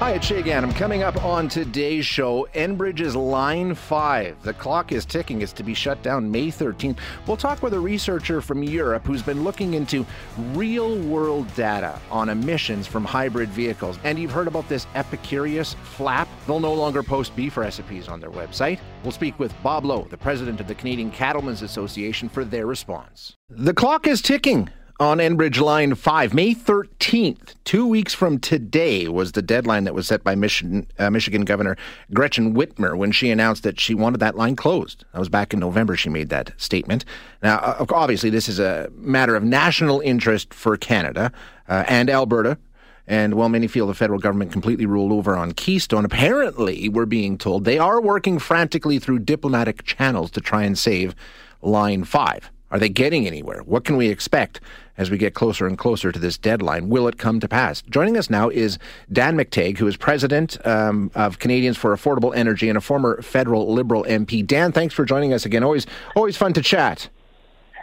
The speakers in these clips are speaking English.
Hi, it's Shaye Ganam. Coming up on today's show, Enbridge's Line 5. The clock is ticking. It's to be shut down May 13th. We'll talk with a researcher from Europe who's been looking into real world data on emissions from hybrid vehicles. And you've heard about this Epicurious flap. They'll no longer post beef recipes on their website. We'll speak with Bob Lowe, the president of the Canadian Cattlemen's Association, for their response. The clock is ticking on Enbridge Line 5. May 13th, two weeks from today, was the deadline that was set by Michigan, uh, Michigan Governor Gretchen Whitmer when she announced that she wanted that line closed. That was back in November she made that statement. Now, obviously, this is a matter of national interest for Canada uh, and Alberta. And while many feel the federal government completely ruled over on Keystone, apparently, we're being told they are working frantically through diplomatic channels to try and save Line 5. Are they getting anywhere? What can we expect as we get closer and closer to this deadline? Will it come to pass? Joining us now is Dan McTeague, who is president um, of Canadians for Affordable Energy and a former federal Liberal MP. Dan, thanks for joining us again. Always, always fun to chat.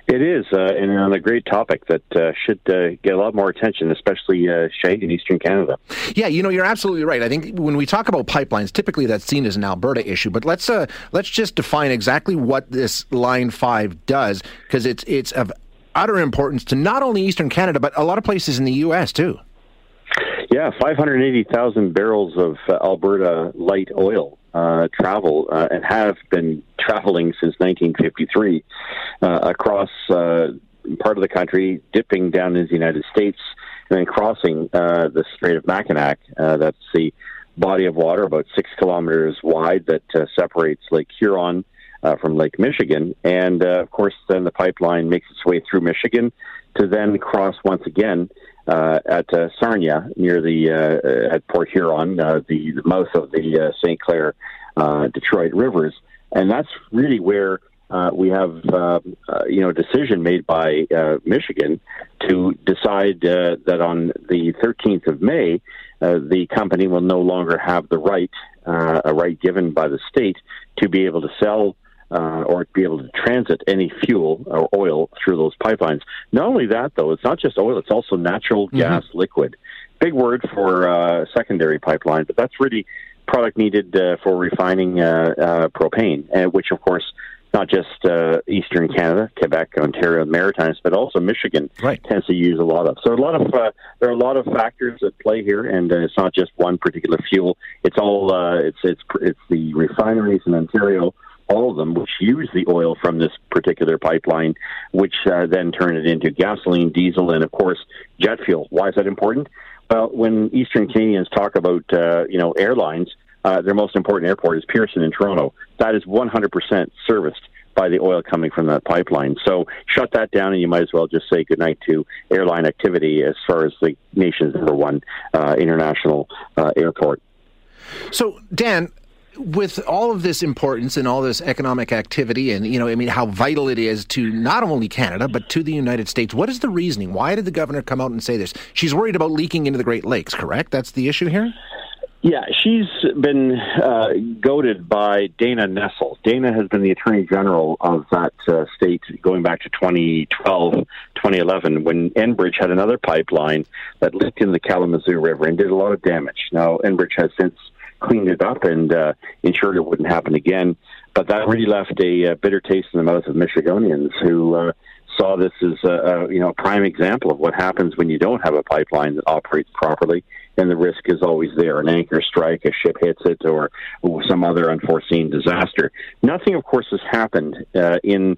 It is, uh, and on a great topic that uh, should uh, get a lot more attention, especially uh, Shaye in Eastern Canada. Yeah, you know, you're absolutely right. I think when we talk about pipelines, typically that's seen as an Alberta issue. But let's uh, let's just define exactly what this Line Five does, because it's it's of utter importance to not only Eastern Canada but a lot of places in the U.S. too. Yeah, 580,000 barrels of uh, Alberta light oil uh, travel uh, and have been traveling since 1953 uh, across uh, part of the country, dipping down into the United States, and then crossing uh, the Strait of Mackinac. that's the body of water about six kilometers wide that separates Lake Huron. from Lake Michigan, and of course, then the pipeline makes its way through Michigan to then cross once again uh, at uh, Sarnia near the uh, at Port Huron, uh, the, the mouth of the uh, St. Clair uh, Detroit rivers, and that's really where uh, we have uh, uh, you know a decision made by uh, Michigan to decide uh, that on the 13th of May, uh, the company will no longer have the right, a right given by the state, to be able to sell uh, or be able to transit any fuel or oil through those pipelines. Not only that, though, it's not just oil; it's also natural mm-hmm. gas liquid. Big word for uh, secondary pipeline, but that's really product needed uh, for refining uh, uh, propane, uh, which, of course, not just uh, Eastern Canada, Quebec, Ontario, Maritimes, but also Michigan right. tends to use a lot of. So a lot of uh, there are a lot of factors at play here, and uh, it's not just one particular fuel. It's all uh, it's it's it's the refineries in Ontario all of them, which use the oil from this particular pipeline, which uh, then turn it into gasoline, diesel, and of course jet fuel. Why is that important? Well, when Eastern Canadians talk about uh, you know airlines, uh, their most important airport is Pearson in Toronto. That is 100% serviced by the oil coming from that pipeline. So shut that down, and you might as well just say goodnight to airline activity as far as the nation's number one uh, international uh, airport. So, Dan, with all of this importance and all this economic activity and you know i mean how vital it is to not only canada but to the united states what is the reasoning why did the governor come out and say this she's worried about leaking into the great lakes correct that's the issue here yeah, she's been uh, goaded by Dana Nessel. Dana has been the Attorney General of that uh, state going back to 2012, 2011, when Enbridge had another pipeline that leaked in the Kalamazoo River and did a lot of damage. Now, Enbridge has since cleaned it up and uh, ensured it wouldn't happen again. But that really left a, a uh, bitter taste in the mouth of Michiganians who uh, saw this as a, a you know a prime example of what happens when you don't have a pipeline that operates properly, and the risk is always there: an anchor strike, a ship hits it, or, some other unforeseen disaster. Nothing, of course, has happened uh, in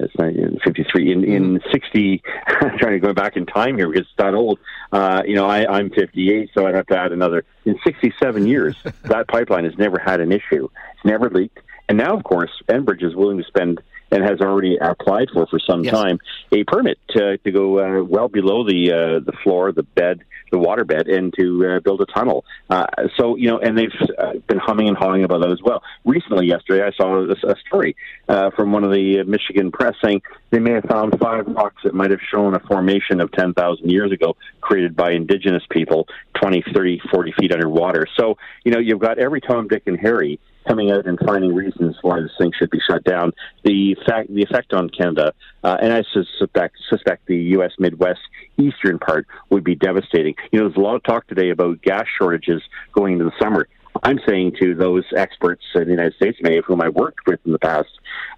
it's 53 in in mm-hmm. 60 i'm trying to go back in time here because it's that old. Uh you know i i'm 58 so i'd have to add another in 67 years that pipeline has never had an issue. It's never leaked. And now of course enbridge is willing to spend and has already applied for for some yes. time a permit to, to go uh, well below the uh, the floor, the bed, the water bed, and to uh, build a tunnel. Uh, so you know, and they've uh, been humming and hawing about that as well. Recently, yesterday, I saw a, a story uh, from one of the Michigan press saying they may have found five rocks that might have shown a formation of 10,000 years ago created by indigenous people 20, 30, 40 feet underwater. So, you know, you've got every Tom, Dick, and Harry coming out and finding reasons why this thing should be shut down. The fact, the effect on Canada, uh, and I suspect suspect the U.S. Midwest eastern part would be devastating. You know, there's a lot of talk today about gas shortages going into the summer. I'm saying to those experts in the United States, many of whom I've worked with in the past,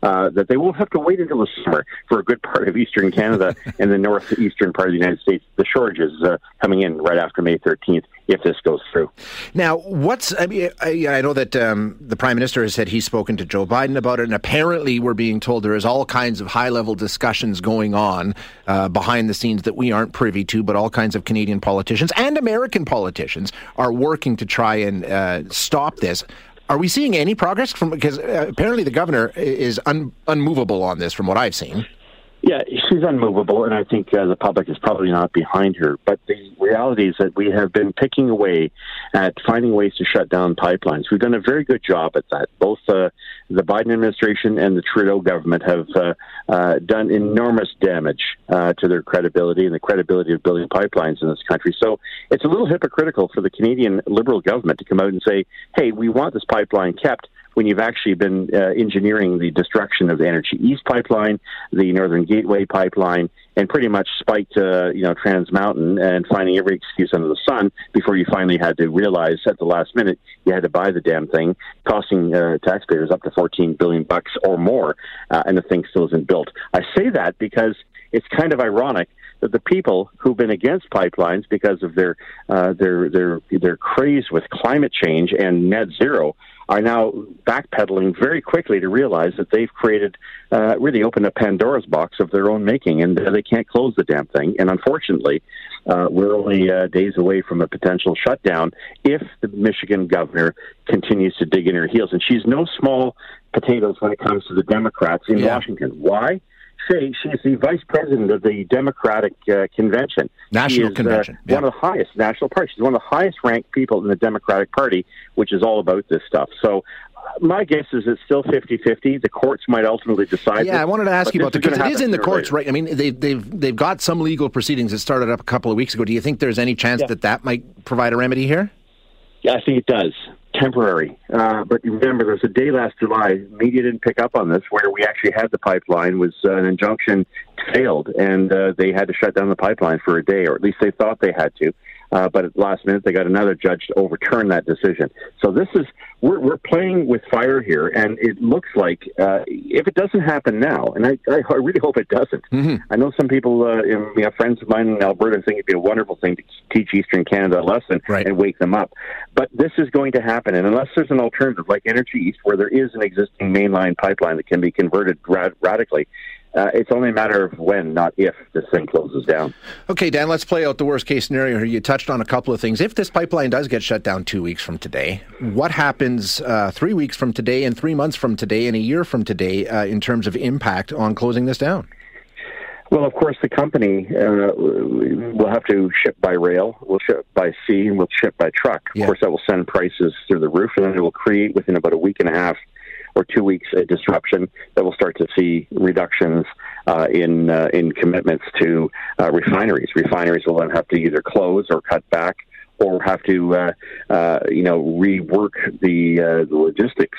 uh, that they won't have to wait until the summer for a good part of eastern Canada and the northeastern part of the United States. The shortages uh, coming in right after May 13th if this goes through. Now, what's I mean, I, I know that um, the prime minister has said he's spoken to Joe Biden about it, and apparently we're being told there is all kinds of high level discussions going on uh, behind the scenes that we aren't privy to, but all kinds of Canadian politicians and American politicians are working to try and uh, stop this. Are we seeing any progress from because uh, apparently the governor is un, unmovable on this, from what I've seen. Yeah, she's unmovable, and I think uh, the public is probably not behind her. But the reality is that we have been picking away at finding ways to shut down pipelines. We've done a very good job at that. Both uh, the Biden administration and the Trudeau government have uh, uh, done enormous damage uh, to their credibility and the credibility of building pipelines in this country. So it's a little hypocritical for the Canadian Liberal government to come out and say, hey, we want this pipeline kept when you've actually been uh, engineering the destruction of the Energy East pipeline, the Northern Gateway pipeline, and pretty much spiked, uh, you know, Trans Mountain and finding every excuse under the sun before you finally had to realize at the last minute you had to buy the damn thing, costing uh, taxpayers up to 14 billion bucks or more, uh, and the thing still isn't built. I say that because it's kind of ironic that the people who've been against pipelines because of their uh, their their their craze with climate change and net zero are now backpedaling very quickly to realize that they've created, uh, really opened a Pandora's box of their own making, and uh, they can't close the damn thing. And unfortunately, uh, we're only uh, days away from a potential shutdown if the Michigan governor continues to dig in her heels. And she's no small potatoes when it comes to the Democrats in yeah. Washington. Why? Say she's the vice president of the Democratic uh, Convention. National is, uh, Convention. Uh, yeah. One of the highest national parties. She's one of the highest ranked people in the Democratic Party, which is all about this stuff. So uh, my guess is it's still 50-50. The courts might ultimately decide. Yeah, this, I wanted to ask you about the because it is in the courts, right? I mean, they've they've they've got some legal proceedings that started up a couple of weeks ago. Do you think there's any chance yeah. that that might provide a remedy here? Yeah, I think it does temporary. Uh, but remember, there was a day last July, media didn't pick up on this, where we actually had the pipeline, was uh, an injunction failed, and uh, they had to shut down the pipeline for a day, or at least they thought they had to. Uh, but at the last minute, they got another judge to overturn that decision. So this is we're we're playing with fire here, and it looks like uh, if it doesn't happen now, and I, I really hope it doesn't. Mm-hmm. I know some people, uh, you know, friends of mine in Alberta, think it'd be a wonderful thing to teach Eastern Canada a lesson right. and wake them up. But this is going to happen, and unless there's an alternative like Energy East, where there is an existing mainline pipeline that can be converted rad- radically, uh, it's only a matter of when, not if, this thing closes down. Okay, Dan, let's play out the worst case scenario here. You touched on a couple of things. If this pipeline does get shut down two weeks from today, what happens uh, three weeks from today, and three months from today, and a year from today uh, in terms of impact on closing this down? Well, of course, the company uh, will have to ship by rail, will ship by sea, and will ship by truck. Of yeah. course, that will send prices through the roof, and then it will create within about a week and a half or two weeks a disruption that we'll start to see reductions uh, in uh, in commitments to uh, refineries. Refineries will then have to either close or cut back or have to uh, uh, you know rework the, uh, the logistics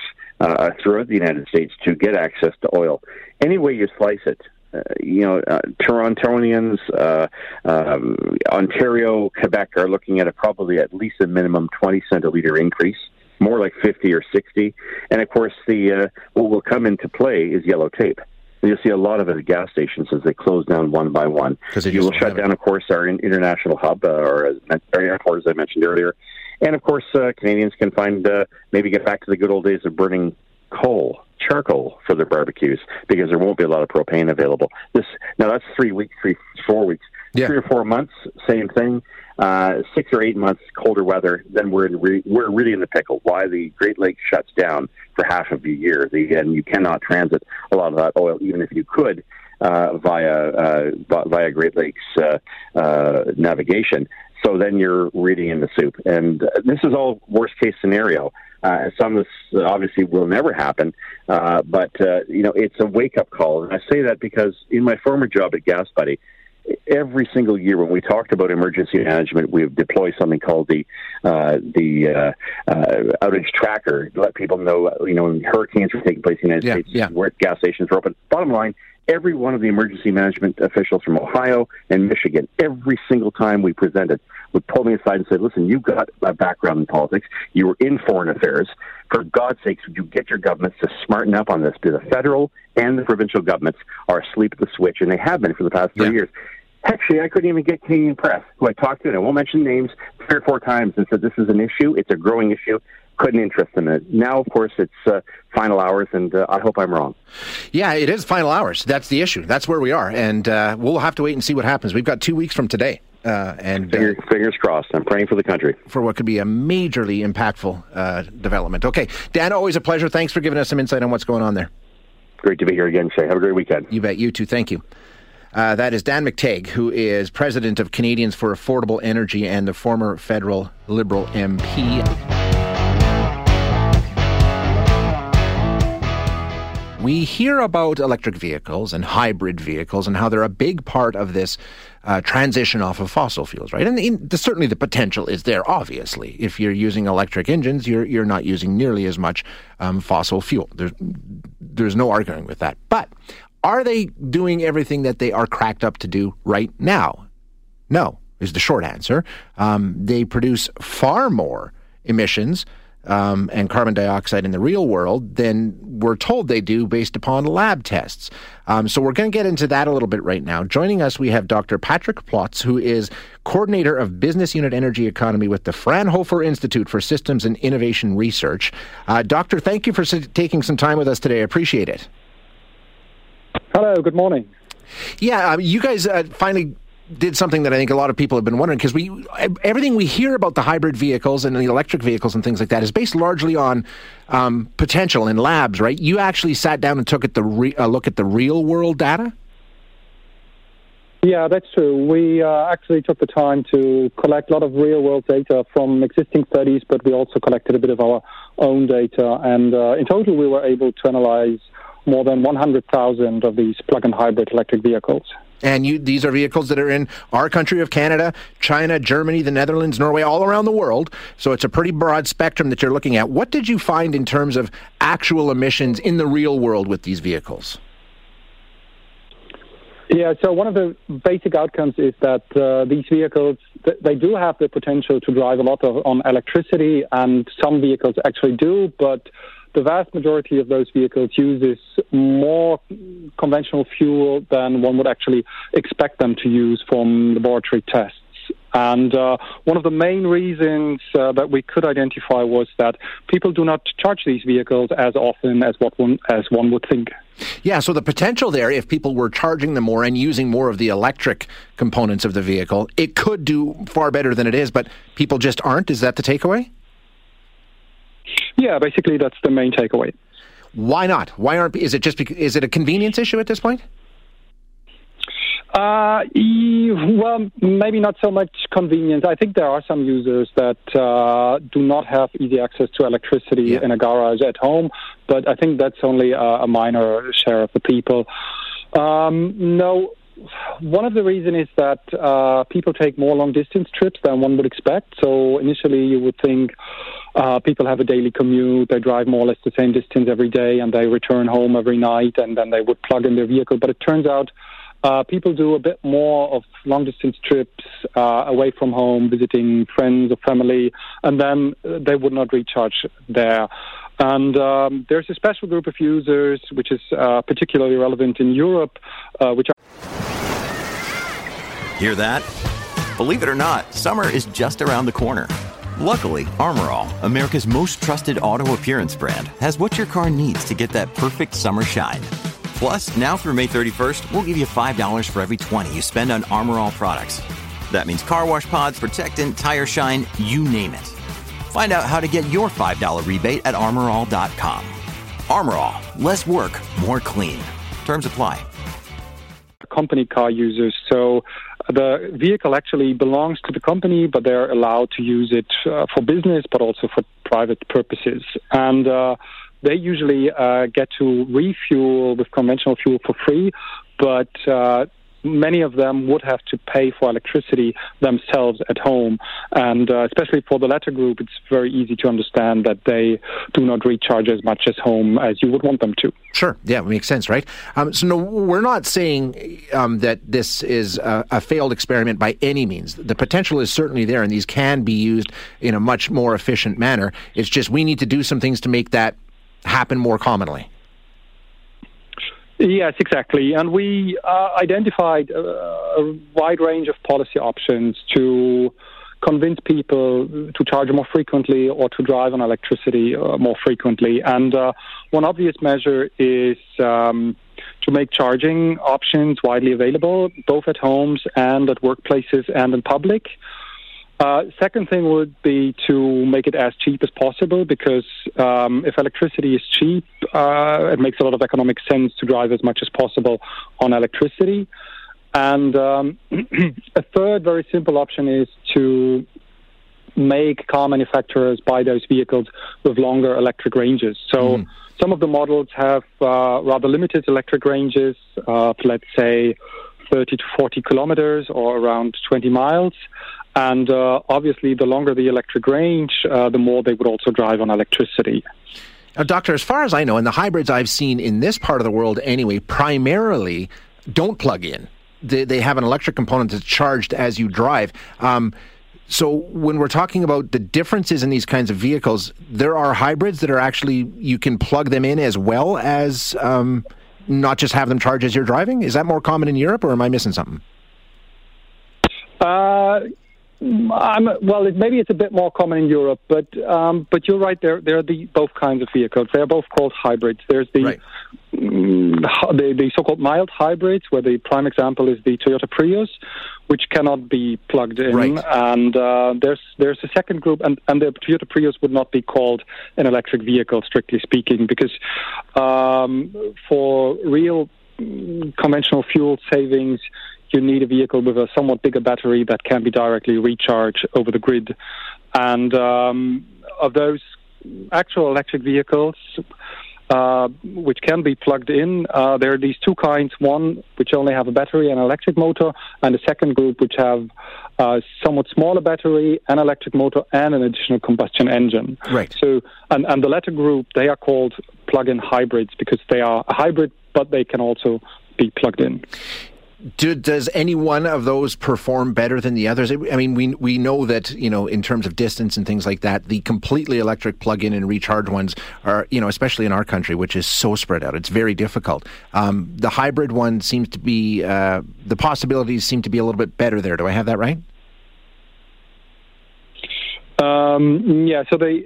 throughout the United States to get access to oil. Any way you slice it, uh, you know, uh, Torontonians, uh, um, Ontario, Quebec are looking at a probably at least a minimum 20 cent a liter increase more like 50 or 60. And of course, the uh, what will come into play is yellow tape. You'll see a lot of it at gas stations as they close down one by one. You will shut down, of course, our international hub uh, or our airport, as I mentioned earlier. And of course, uh, Canadians can find uh, maybe get back to the good old days of burning coal, charcoal for their barbecues because there won't be a lot of propane available. This now that's three weeks, three four weeks, yeah. three or four months, same thing uh, six or eight months colder weather, then we're re- we're really in the pickle. Why the Great Lakes shuts down for half of the year, the, and you cannot transit a lot of that oil, even if you could. Uh, via uh, via Great Lakes uh, uh, navigation, so then you're really in the soup. And this is all worst case scenario. Uh, some of this obviously will never happen, uh, but uh, you know it's a wake up call, and I say that because in my former job at Gas Buddy, every single year when we talked about emergency management, we have deployed something called the uh, the uh, uh, outage tracker to let people know, you know, when hurricanes are taking place in the United yeah, States, yeah. where gas stations are open. Bottom line, every one of the emergency management officials from Ohio and Michigan, every single time we presented, would pull me aside and say, listen, you've got a background in politics. You were in foreign affairs. For God's sakes, would you get your governments to smarten up on this? The federal and the provincial governments are asleep at the switch, and they have been for the past three Yeah. years. Actually, I couldn't even get Canadian Press, who I talked to, and I won't mention names, three or four times, and said this is an issue. It's a growing issue. Couldn't interest them in it. Now, of course, it's uh, final hours, and uh, I hope I'm wrong. Yeah, it is final hours. That's the issue. That's where we are, and uh, we'll have to wait and see what happens. We've got two weeks from today, uh, and uh, Fingers, fingers crossed. I'm praying for the country. for what could be a majorly impactful uh, development. Okay, Dan, always a pleasure. Thanks for giving us some insight on what's going on there. Great to be here again, Shaye. Have a great weekend. You bet. You too. Thank you. Uh, that is Dan McTeague, who is president of Canadians for Affordable Energy and the former federal Liberal MP. We hear about electric vehicles and hybrid vehicles and how they're a big part of this uh, transition off of fossil fuels, right? And in, the, certainly the potential is there. Obviously, if you're using electric engines, you're you're not using nearly as much um, fossil fuel. There's there's no arguing with that. But are they doing everything that they are cracked up to do right now? No, is the short answer. Um, they produce far more emissions um, and carbon dioxide in the real world than we're told they do based upon lab tests. Um, so we're going to get into that a little bit right now. Joining us, we have Dr. Patrick Plotz, who is coordinator of Business Unit Energy Economy with the Fraunhofer Institute for Systems and Innovation Research. Uh, doctor, thank you for s- taking some time with us today. I appreciate it. Hello, good morning. Yeah, uh, you guys uh, finally did something that I think a lot of people have been wondering because we everything we hear about the hybrid vehicles and the electric vehicles and things like that is based largely on um, potential in labs, right? You actually sat down and took at the re- a look at the real world data. Yeah, that's true. We uh, actually took the time to collect a lot of real world data from existing studies, but we also collected a bit of our own data. And uh, in total, we were able to analyze more than 100,000 of these plug in hybrid electric vehicles. And you, these are vehicles that are in our country of Canada, China, Germany, the Netherlands, Norway, all around the world. So it's a pretty broad spectrum that you're looking at. What did you find in terms of actual emissions in the real world with these vehicles? Yeah, so one of the basic outcomes is that uh, these vehicles th- they do have the potential to drive a lot of, on electricity, and some vehicles actually do, but the vast majority of those vehicles uses more conventional fuel than one would actually expect them to use from laboratory tests. And uh, one of the main reasons uh, that we could identify was that people do not charge these vehicles as often as what one as one would think. Yeah, so the potential there, if people were charging them more and using more of the electric components of the vehicle, it could do far better than it is, but people just aren't. Is that the takeaway? Yeah, basically that's the main takeaway. Why not? Why aren't? Is it just? Because, is it a convenience issue at this point? Uh, well, maybe not so much convenience. I think there are some users that uh, do not have easy access to electricity Yeah. in a garage at home, but I think that's only a, a minor share of the people. Um, no, one of the reasons is that uh, people take more long distance trips than one would expect. So initially, you would think uh, people have a daily commute, they drive more or less the same distance every day, and they return home every night, and then they would plug in their vehicle. But it turns out uh, people do a bit more of long distance trips uh, away from home, visiting friends or family, and then uh, they would not recharge there. And um, there's a special group of users, which is uh, particularly relevant in Europe, uh, which Hear that? Believe it or not, summer is just around the corner. Luckily, Armor All, America's most trusted auto appearance brand, has what your car needs to get that perfect summer shine. Plus, now through May 31st, we'll give you $5 for every 20 you spend on Armor All products. That means car wash pods, protectant, tire shine, you name it. Find out how to get your $5 rebate at armorall.com. Armor All, less work, more clean. Terms apply. company car users. So the vehicle actually belongs to the company, but they're allowed to use it uh, for business, but also for private purposes. And uh, they usually uh, get to refuel with conventional fuel for free, but uh, many of them would have to pay for electricity themselves at home. And uh, especially for the latter group, it's very easy to understand that they do not recharge as much as home as you would want them to. Sure. Yeah, it makes sense, right? Um, so, no, we're not saying um, that this is a, a, failed experiment by any means. The potential is certainly there, and these can be used in a much more efficient manner. It's just we need to do some things to make that happen more commonly. Yes, exactly. And we uh, identified uh, a wide range of policy options to convince people to charge more frequently or to drive on electricity uh, more frequently. And uh, one obvious measure is um, to make charging options widely available, both at homes and at workplaces and in public. Uh, second thing would be to make it as cheap as possible because um, if electricity is cheap, uh, it makes a lot of economic sense to drive as much as possible on electricity. And um, a third very simple option is to make car manufacturers buy those vehicles with longer electric ranges. So mm. some of the models have uh, rather limited electric ranges, uh, let's say 30 to 40 kilometers or around 20 miles. And uh, obviously, the longer the electric range, uh, the more they would also drive on electricity. Now, doctor, as far as I know, and the hybrids I've seen in this part of the world anyway, primarily don't plug in. They, they have an electric component that's charged as you drive. Um, so when we're talking about the differences in these kinds of vehicles, there are hybrids that are actually you can plug them in as well as um, not just have them charge as you're driving. Is that more common in Europe, or am I missing something? Uh, I'm, well, it, maybe it's a bit more common in Europe, but um, but you're right. There there are the both kinds of vehicles. They are both called hybrids. There's the right. mm, the, the so-called mild hybrids, where the prime example is the Toyota Prius, which cannot be plugged in. Right. And uh, there's there's a second group, and, and the Toyota Prius would not be called an electric vehicle, strictly speaking, because um, for real mm, conventional fuel savings, you need a vehicle with a somewhat bigger battery that can be directly recharged over the grid. And um, of those actual electric vehicles, uh, which can be plugged in. Uh, there are these two kinds: one which only have a battery and electric motor, and a second group which have a uh, somewhat smaller battery, an electric motor, and an additional combustion engine. Right. So, and, and the latter group they are called plug-in hybrids because they are a hybrid, but they can also be plugged in. Do, does any one of those perform better than the others? I mean, we we know that you know in terms of distance and things like that, the completely electric plug-in and recharge ones are you know especially in our country, which is so spread out, it's very difficult. Um, the hybrid one seems to be uh, the possibilities seem to be a little bit better there. Do I have that right? Um, yeah. So they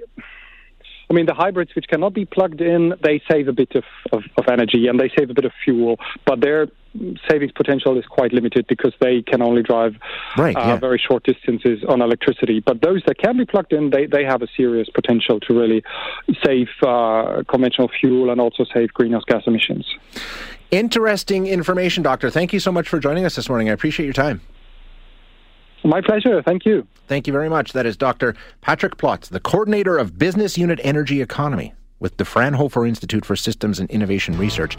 I mean, the hybrids which cannot be plugged in, they save a bit of, of, of energy and they save a bit of fuel, but their savings potential is quite limited because they can only drive right, uh, yeah. very short distances on electricity. But those that can be plugged in, they, they have a serious potential to really save uh, conventional fuel and also save greenhouse gas emissions. Interesting information, Doctor. Thank you so much for joining us this morning. I appreciate your time. My pleasure. Thank you. Thank you very much. That is Dr. Patrick Plotz, the coordinator of Business Unit Energy Economy with the Fraunhofer Institute for Systems and Innovation Research.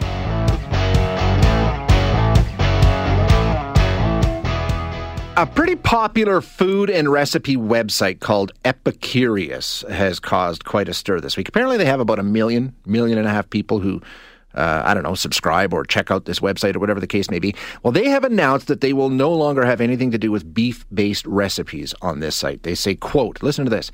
A pretty popular food and recipe website called Epicurious has caused quite a stir this week. Apparently, they have about a million, million and a half people who uh, I don't know, subscribe or check out this website or whatever the case may be. Well, they have announced that they will no longer have anything to do with beef-based recipes on this site. They say, quote, listen to this.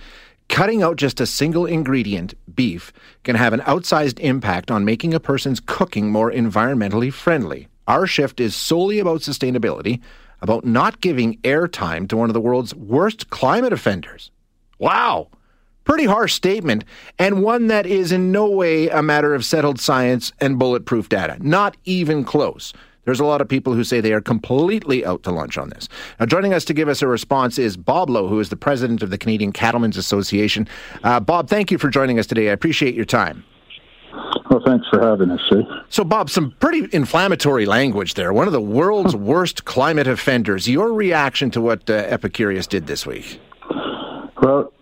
Cutting out just a single ingredient, beef, can have an outsized impact on making a person's cooking more environmentally friendly. Our shift is solely about sustainability, about not giving airtime to one of the world's worst climate offenders. Wow! Pretty harsh statement, and one that is in no way a matter of settled science and bulletproof data. Not even close. There's a lot of people who say they are completely out to lunch on this. Now, joining us to give us a response is Bob Lowe, who is the president of the Canadian Cattlemen's Association. Uh, Bob, thank you for joining us today. I appreciate your time. Well, thanks for having us, Sue. So, Bob, some pretty inflammatory language there. One of the world's worst climate offenders. Your reaction to what uh, Epicurious did this week? Well,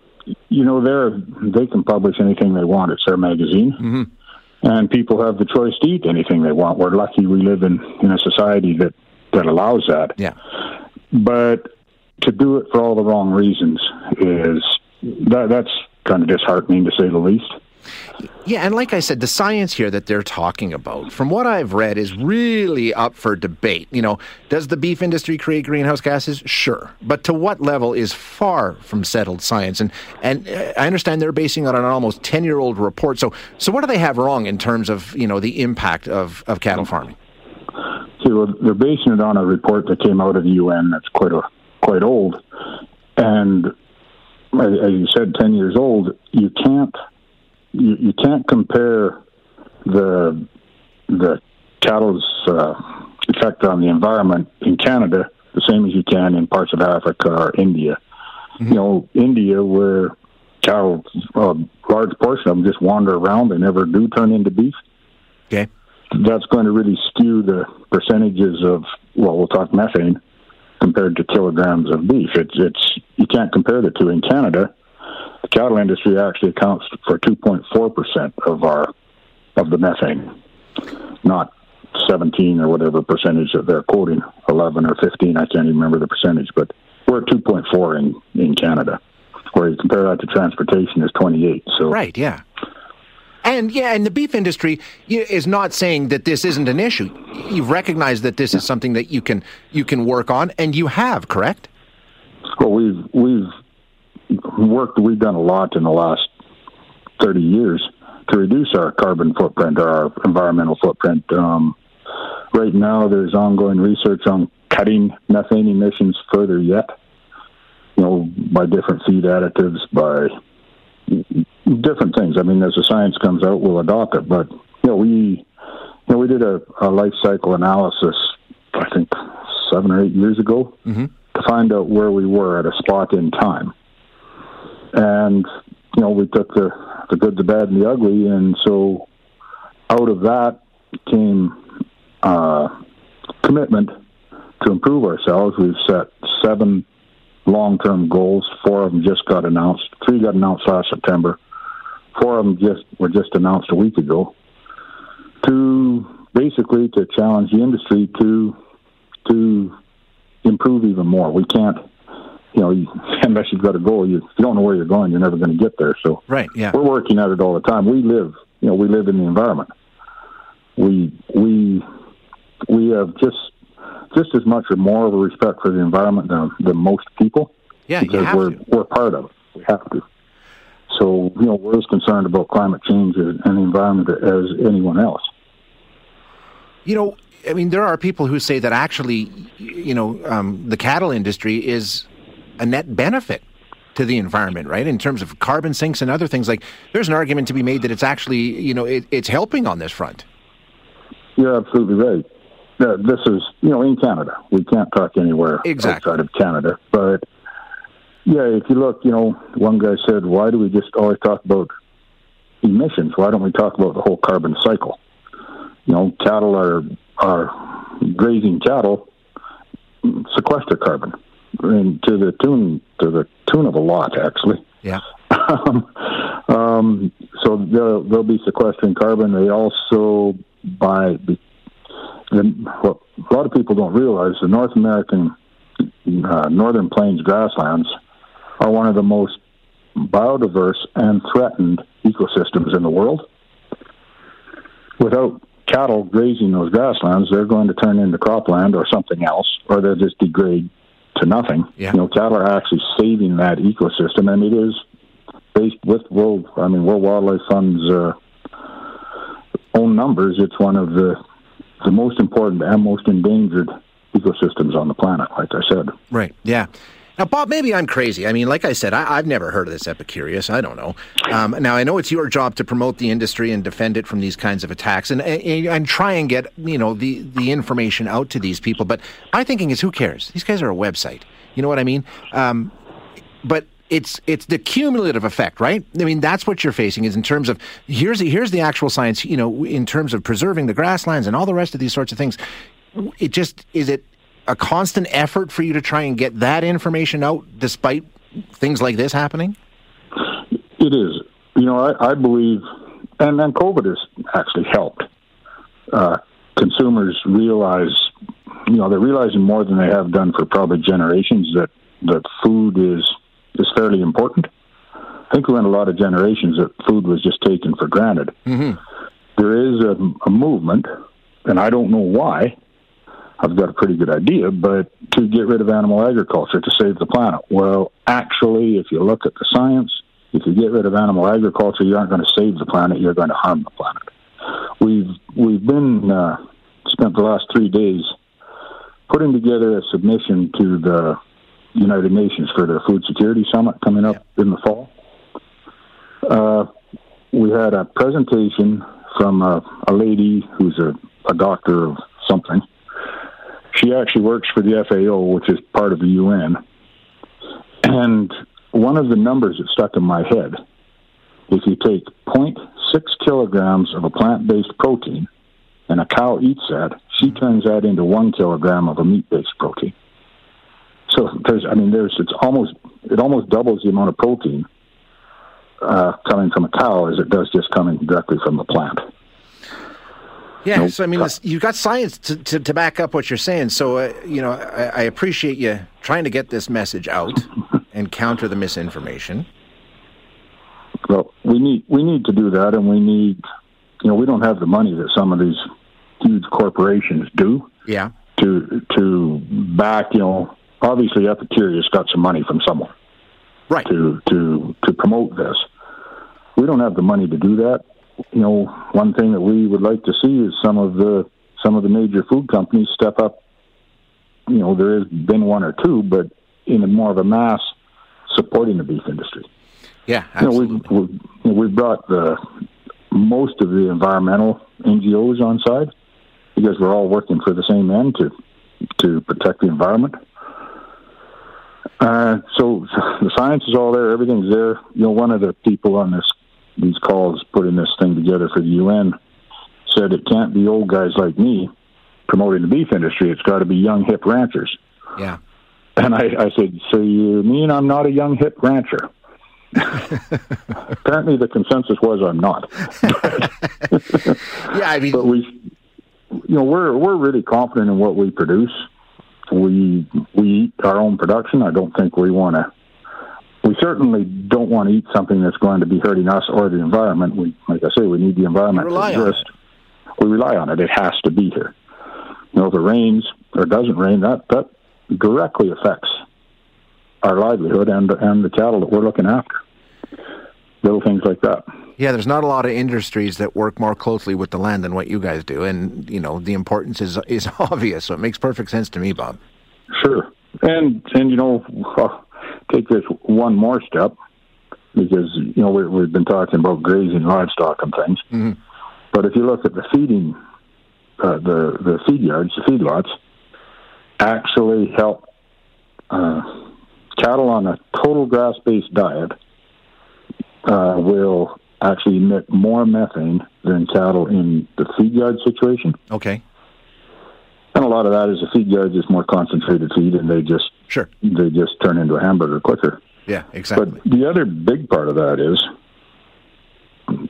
you know, they're they can publish anything they want. It's their magazine, mm-hmm. and people have the choice to eat anything they want. We're lucky we live in in a society that that allows that. Yeah. But to do it for all the wrong reasons is that that's kind of disheartening to say the least. Yeah, and like I said, the science here that they're talking about, from what I've read, is really up for debate. You know, does the beef industry create greenhouse gases? Sure, but to what level is far from settled science. And and uh, I understand they're basing it on an almost ten year old report. So so what do they have wrong in terms of you know the impact of, of cattle farming? See, well, they're basing it on a report that came out of the UN that's quite a quite old, and as you said, ten years old. You can't you, you can't compare the the cattle's uh, effect on the environment in Canada the same as you can in parts of Africa or India. Mm-hmm. You know, India where cattle, a large portion of them just wander around; they never do turn into beef. Okay, that's going to really skew the percentages of well, we'll talk methane compared to kilograms of beef. It's it's you can't compare the two in Canada the cattle industry actually accounts for 2.4 percent of our of the methane, not 17 or whatever percentage that they're quoting, 11 or 15. I can't even remember the percentage, but we're at 2.4 in in Canada. Where you compare that to transportation is 28. So right, yeah. And yeah, and the beef industry is not saying that this isn't an issue. You've recognized that this is something that you can you can work on, and you have, correct? Well, we've we've work that we've done a lot in the last 30 years to reduce our carbon footprint or our environmental footprint. Um, right now, there's ongoing research on cutting methane emissions further yet. You know, by different feed additives, by different things. I mean, as the science comes out, we'll adopt it. But you know, we you know we did a, a life cycle analysis. I think seven or eight years ago mm-hmm. to find out where we were at a spot in time and you know we took the the good, the bad, and the ugly, and so out of that came uh, commitment to improve ourselves. We've set seven long-term goals. Four of them just got announced. Three got announced last September. Four of them just were just announced a week ago. To basically to challenge the industry to to improve even more. We can't you know, unless you've got a goal, you, if you don't know where you're going, you're never going to get there. So, right, yeah, we're working at it all the time. We live, you know, we live in the environment. We we we have just just as much or more of a respect for the environment than, than most people. Yeah, because we're to. we're part of it. We have to. So you know, we're as concerned about climate change and the environment as anyone else. You know, I mean, there are people who say that actually, you know, um, the cattle industry is a net benefit to the environment, right? In terms of carbon sinks and other things, like there's an argument to be made that it's actually, you know, it, it's helping on this front. You're absolutely right. Uh, this is, you know, in Canada. We can't talk anywhere exactly. outside of Canada. But yeah, if you look, you know, one guy said, "Why do we just always talk about emissions? Why don't we talk about the whole carbon cycle?" You know, cattle are are grazing cattle sequester carbon and to the tune to the tune of a lot, actually. Yeah. um, um, so they'll, they'll be sequestering carbon. They also by the, what a lot of people don't realize the North American uh, Northern Plains grasslands are one of the most biodiverse and threatened ecosystems in the world. Without cattle grazing those grasslands, they're going to turn into cropland or something else, or they'll just degrade to nothing. Yeah. You know, cattle are actually saving that ecosystem, and it is based with World. I mean, World Wildlife Fund's uh, own numbers. It's one of the the most important and most endangered ecosystems on the planet. Like I said. Right. Yeah. Now, Bob, maybe I'm crazy. I mean, like I said, I, have never heard of this Epicurious. I don't know. Um, now, I know it's your job to promote the industry and defend it from these kinds of attacks, and, and, and try and get you know the the information out to these people. But my thinking is, who cares? These guys are a website. You know what I mean? Um, but it's it's the cumulative effect, right? I mean, that's what you're facing is in terms of here's the, here's the actual science. You know, in terms of preserving the grasslands and all the rest of these sorts of things. It just is it a constant effort for you to try and get that information out despite things like this happening? It is. You know, I, I believe, and then COVID has actually helped. Uh, consumers realize, you know, they're realizing more than they have done for probably generations that that food is is fairly important. I think we went a lot of generations that food was just taken for granted. Mm-hmm. There is a, a movement, and I don't know why. I've got a pretty good idea, but to get rid of animal agriculture to save the planet. Well, actually, if you look at the science, if you get rid of animal agriculture, you aren't going to save the planet; you're going to harm the planet. We've we've been uh, spent the last three days putting together a submission to the United Nations for their Food Security Summit coming up in the fall. Uh, we had a presentation from a, a lady who's a, a doctor of something. She actually works for the FAO, which is part of the UN. And one of the numbers that stuck in my head if you take 0.6 kilograms of a plant based protein and a cow eats that, she turns that into one kilogram of a meat based protein. So there's, I mean, there's, it's almost, it almost doubles the amount of protein uh, coming from a cow as it does just coming directly from the plant. Yeah, nope. so I mean, you've got science to, to, to, back up what you're saying. So, uh, you know, I, I, appreciate you trying to get this message out and counter the misinformation. Well, we need we need to do that, and we need, you know, we don't have the money that some of these huge corporations do. Yeah. To to back, you know, obviously Epicurious got some money from someone. Right. To to to promote this, we don't have the money to do that. You know, one thing that we would like to see is some of the some of the major food companies step up. You know, there has been one or two, but in a more of a mass supporting the beef industry. Yeah, absolutely. You know, we've, we've, brought the most of the environmental NGOs on side because we're all working for the same end to to protect the environment. Uh, so the science is all there, everything's there. You know, one of the people on this these calls putting this thing together for the UN said it can't be old guys like me promoting the beef industry. It's got to be young hip ranchers. Yeah. And I, I said, so you mean I'm not a young hip rancher? Apparently, the consensus was I'm not. yeah, I mean, but we, you know, we're we're really confident in what we produce. We we eat our own production. I don't think we want to. We certainly don't want to eat something that's going to be hurting us or the environment. We, like I say, we need the environment to exist. We rely on it. It has to be here. You know, if it rains or doesn't rain, that that directly affects our livelihood and and the cattle that we're looking after. Little things like that. Yeah, there's not a lot of industries that work more closely with the land than what you guys do, and you know the importance is is obvious. So it makes perfect sense to me, Bob. Sure, and and you know, take this one more step because you know we, have been talking about grazing livestock and things, mm-hmm. but if you look at the feeding, uh, the the feed yards, the feedlots, actually help uh, cattle on a total grass based diet uh, will actually emit more methane than cattle in the feed yard situation. Okay. And a lot of that is the feed yards is more concentrated feed, and they just sure they just turn into a hamburger quicker. Yeah, exactly. But the other big part of that is,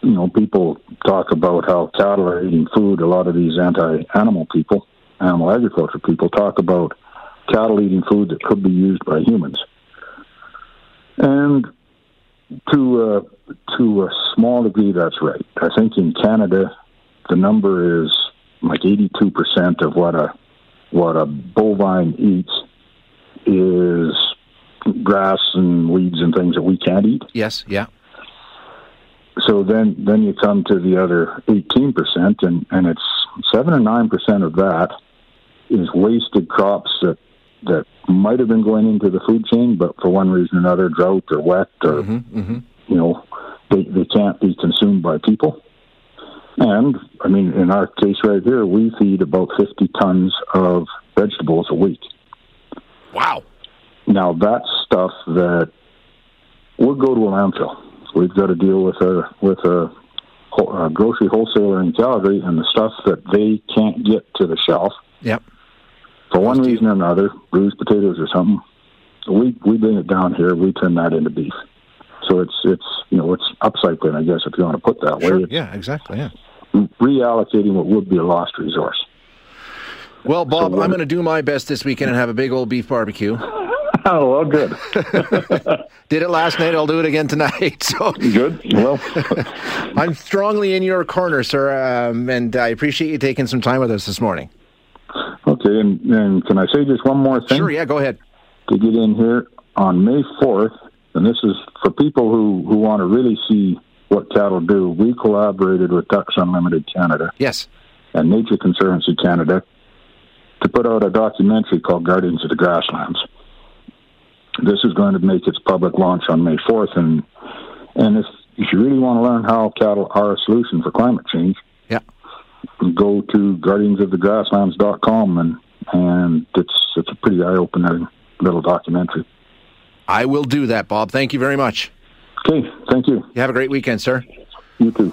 you know, people talk about how cattle are eating food. A lot of these anti-animal people, animal agriculture people, talk about cattle eating food that could be used by humans. And to uh, to a small degree, that's right. I think in Canada, the number is like eighty-two percent of what a what a bovine eats is grass and weeds and things that we can't eat. Yes, yeah. So then, then you come to the other eighteen percent, and and it's seven or nine percent of that is wasted crops that that might have been going into the food chain, but for one reason or another, drought or wet or mm-hmm, mm-hmm. you know, they they can't be consumed by people. And I mean, in our case right here, we feed about fifty tons of vegetables a week. Wow! Now that's stuff that would go to a landfill. We've got to deal with a with a, a grocery wholesaler in Calgary, and the stuff that they can't get to the shelf. Yep for one reason or another, bruised potatoes or something. We we bring it down here. We turn that into beef. So So it's it's you know it's upcycling, I guess, if you want to put that Sure. way. Yeah, exactly. Yeah. Reallocating what would be a lost resource. Well, Bob, what- I'm going to do my best this weekend and have a big old beef barbecue. Oh well, good, Did it last night. I'll do it again tonight. So good. Well, I'm strongly in your corner, sir, um, and I appreciate you taking some time with us this morning. okay. And, and can I say just one more thing? Sure. Yeah. Go ahead. to get in here on May 4th, and this is for people who, who want to really see what cattle do. We collaborated with Ducks Unlimited Canada Yes. and Nature Conservancy Canada to put out a documentary called Guardians of the Grasslands. This is going to make its public launch on May 4th, and and if if you really want to learn how cattle are a solution for climate change, Yeah. go to guardiansofthegrasslands.com and and it's it's a pretty eye opening little documentary. I will do that, Bob. Thank you very much. Okay, thank you. You have a great weekend, sir. You too.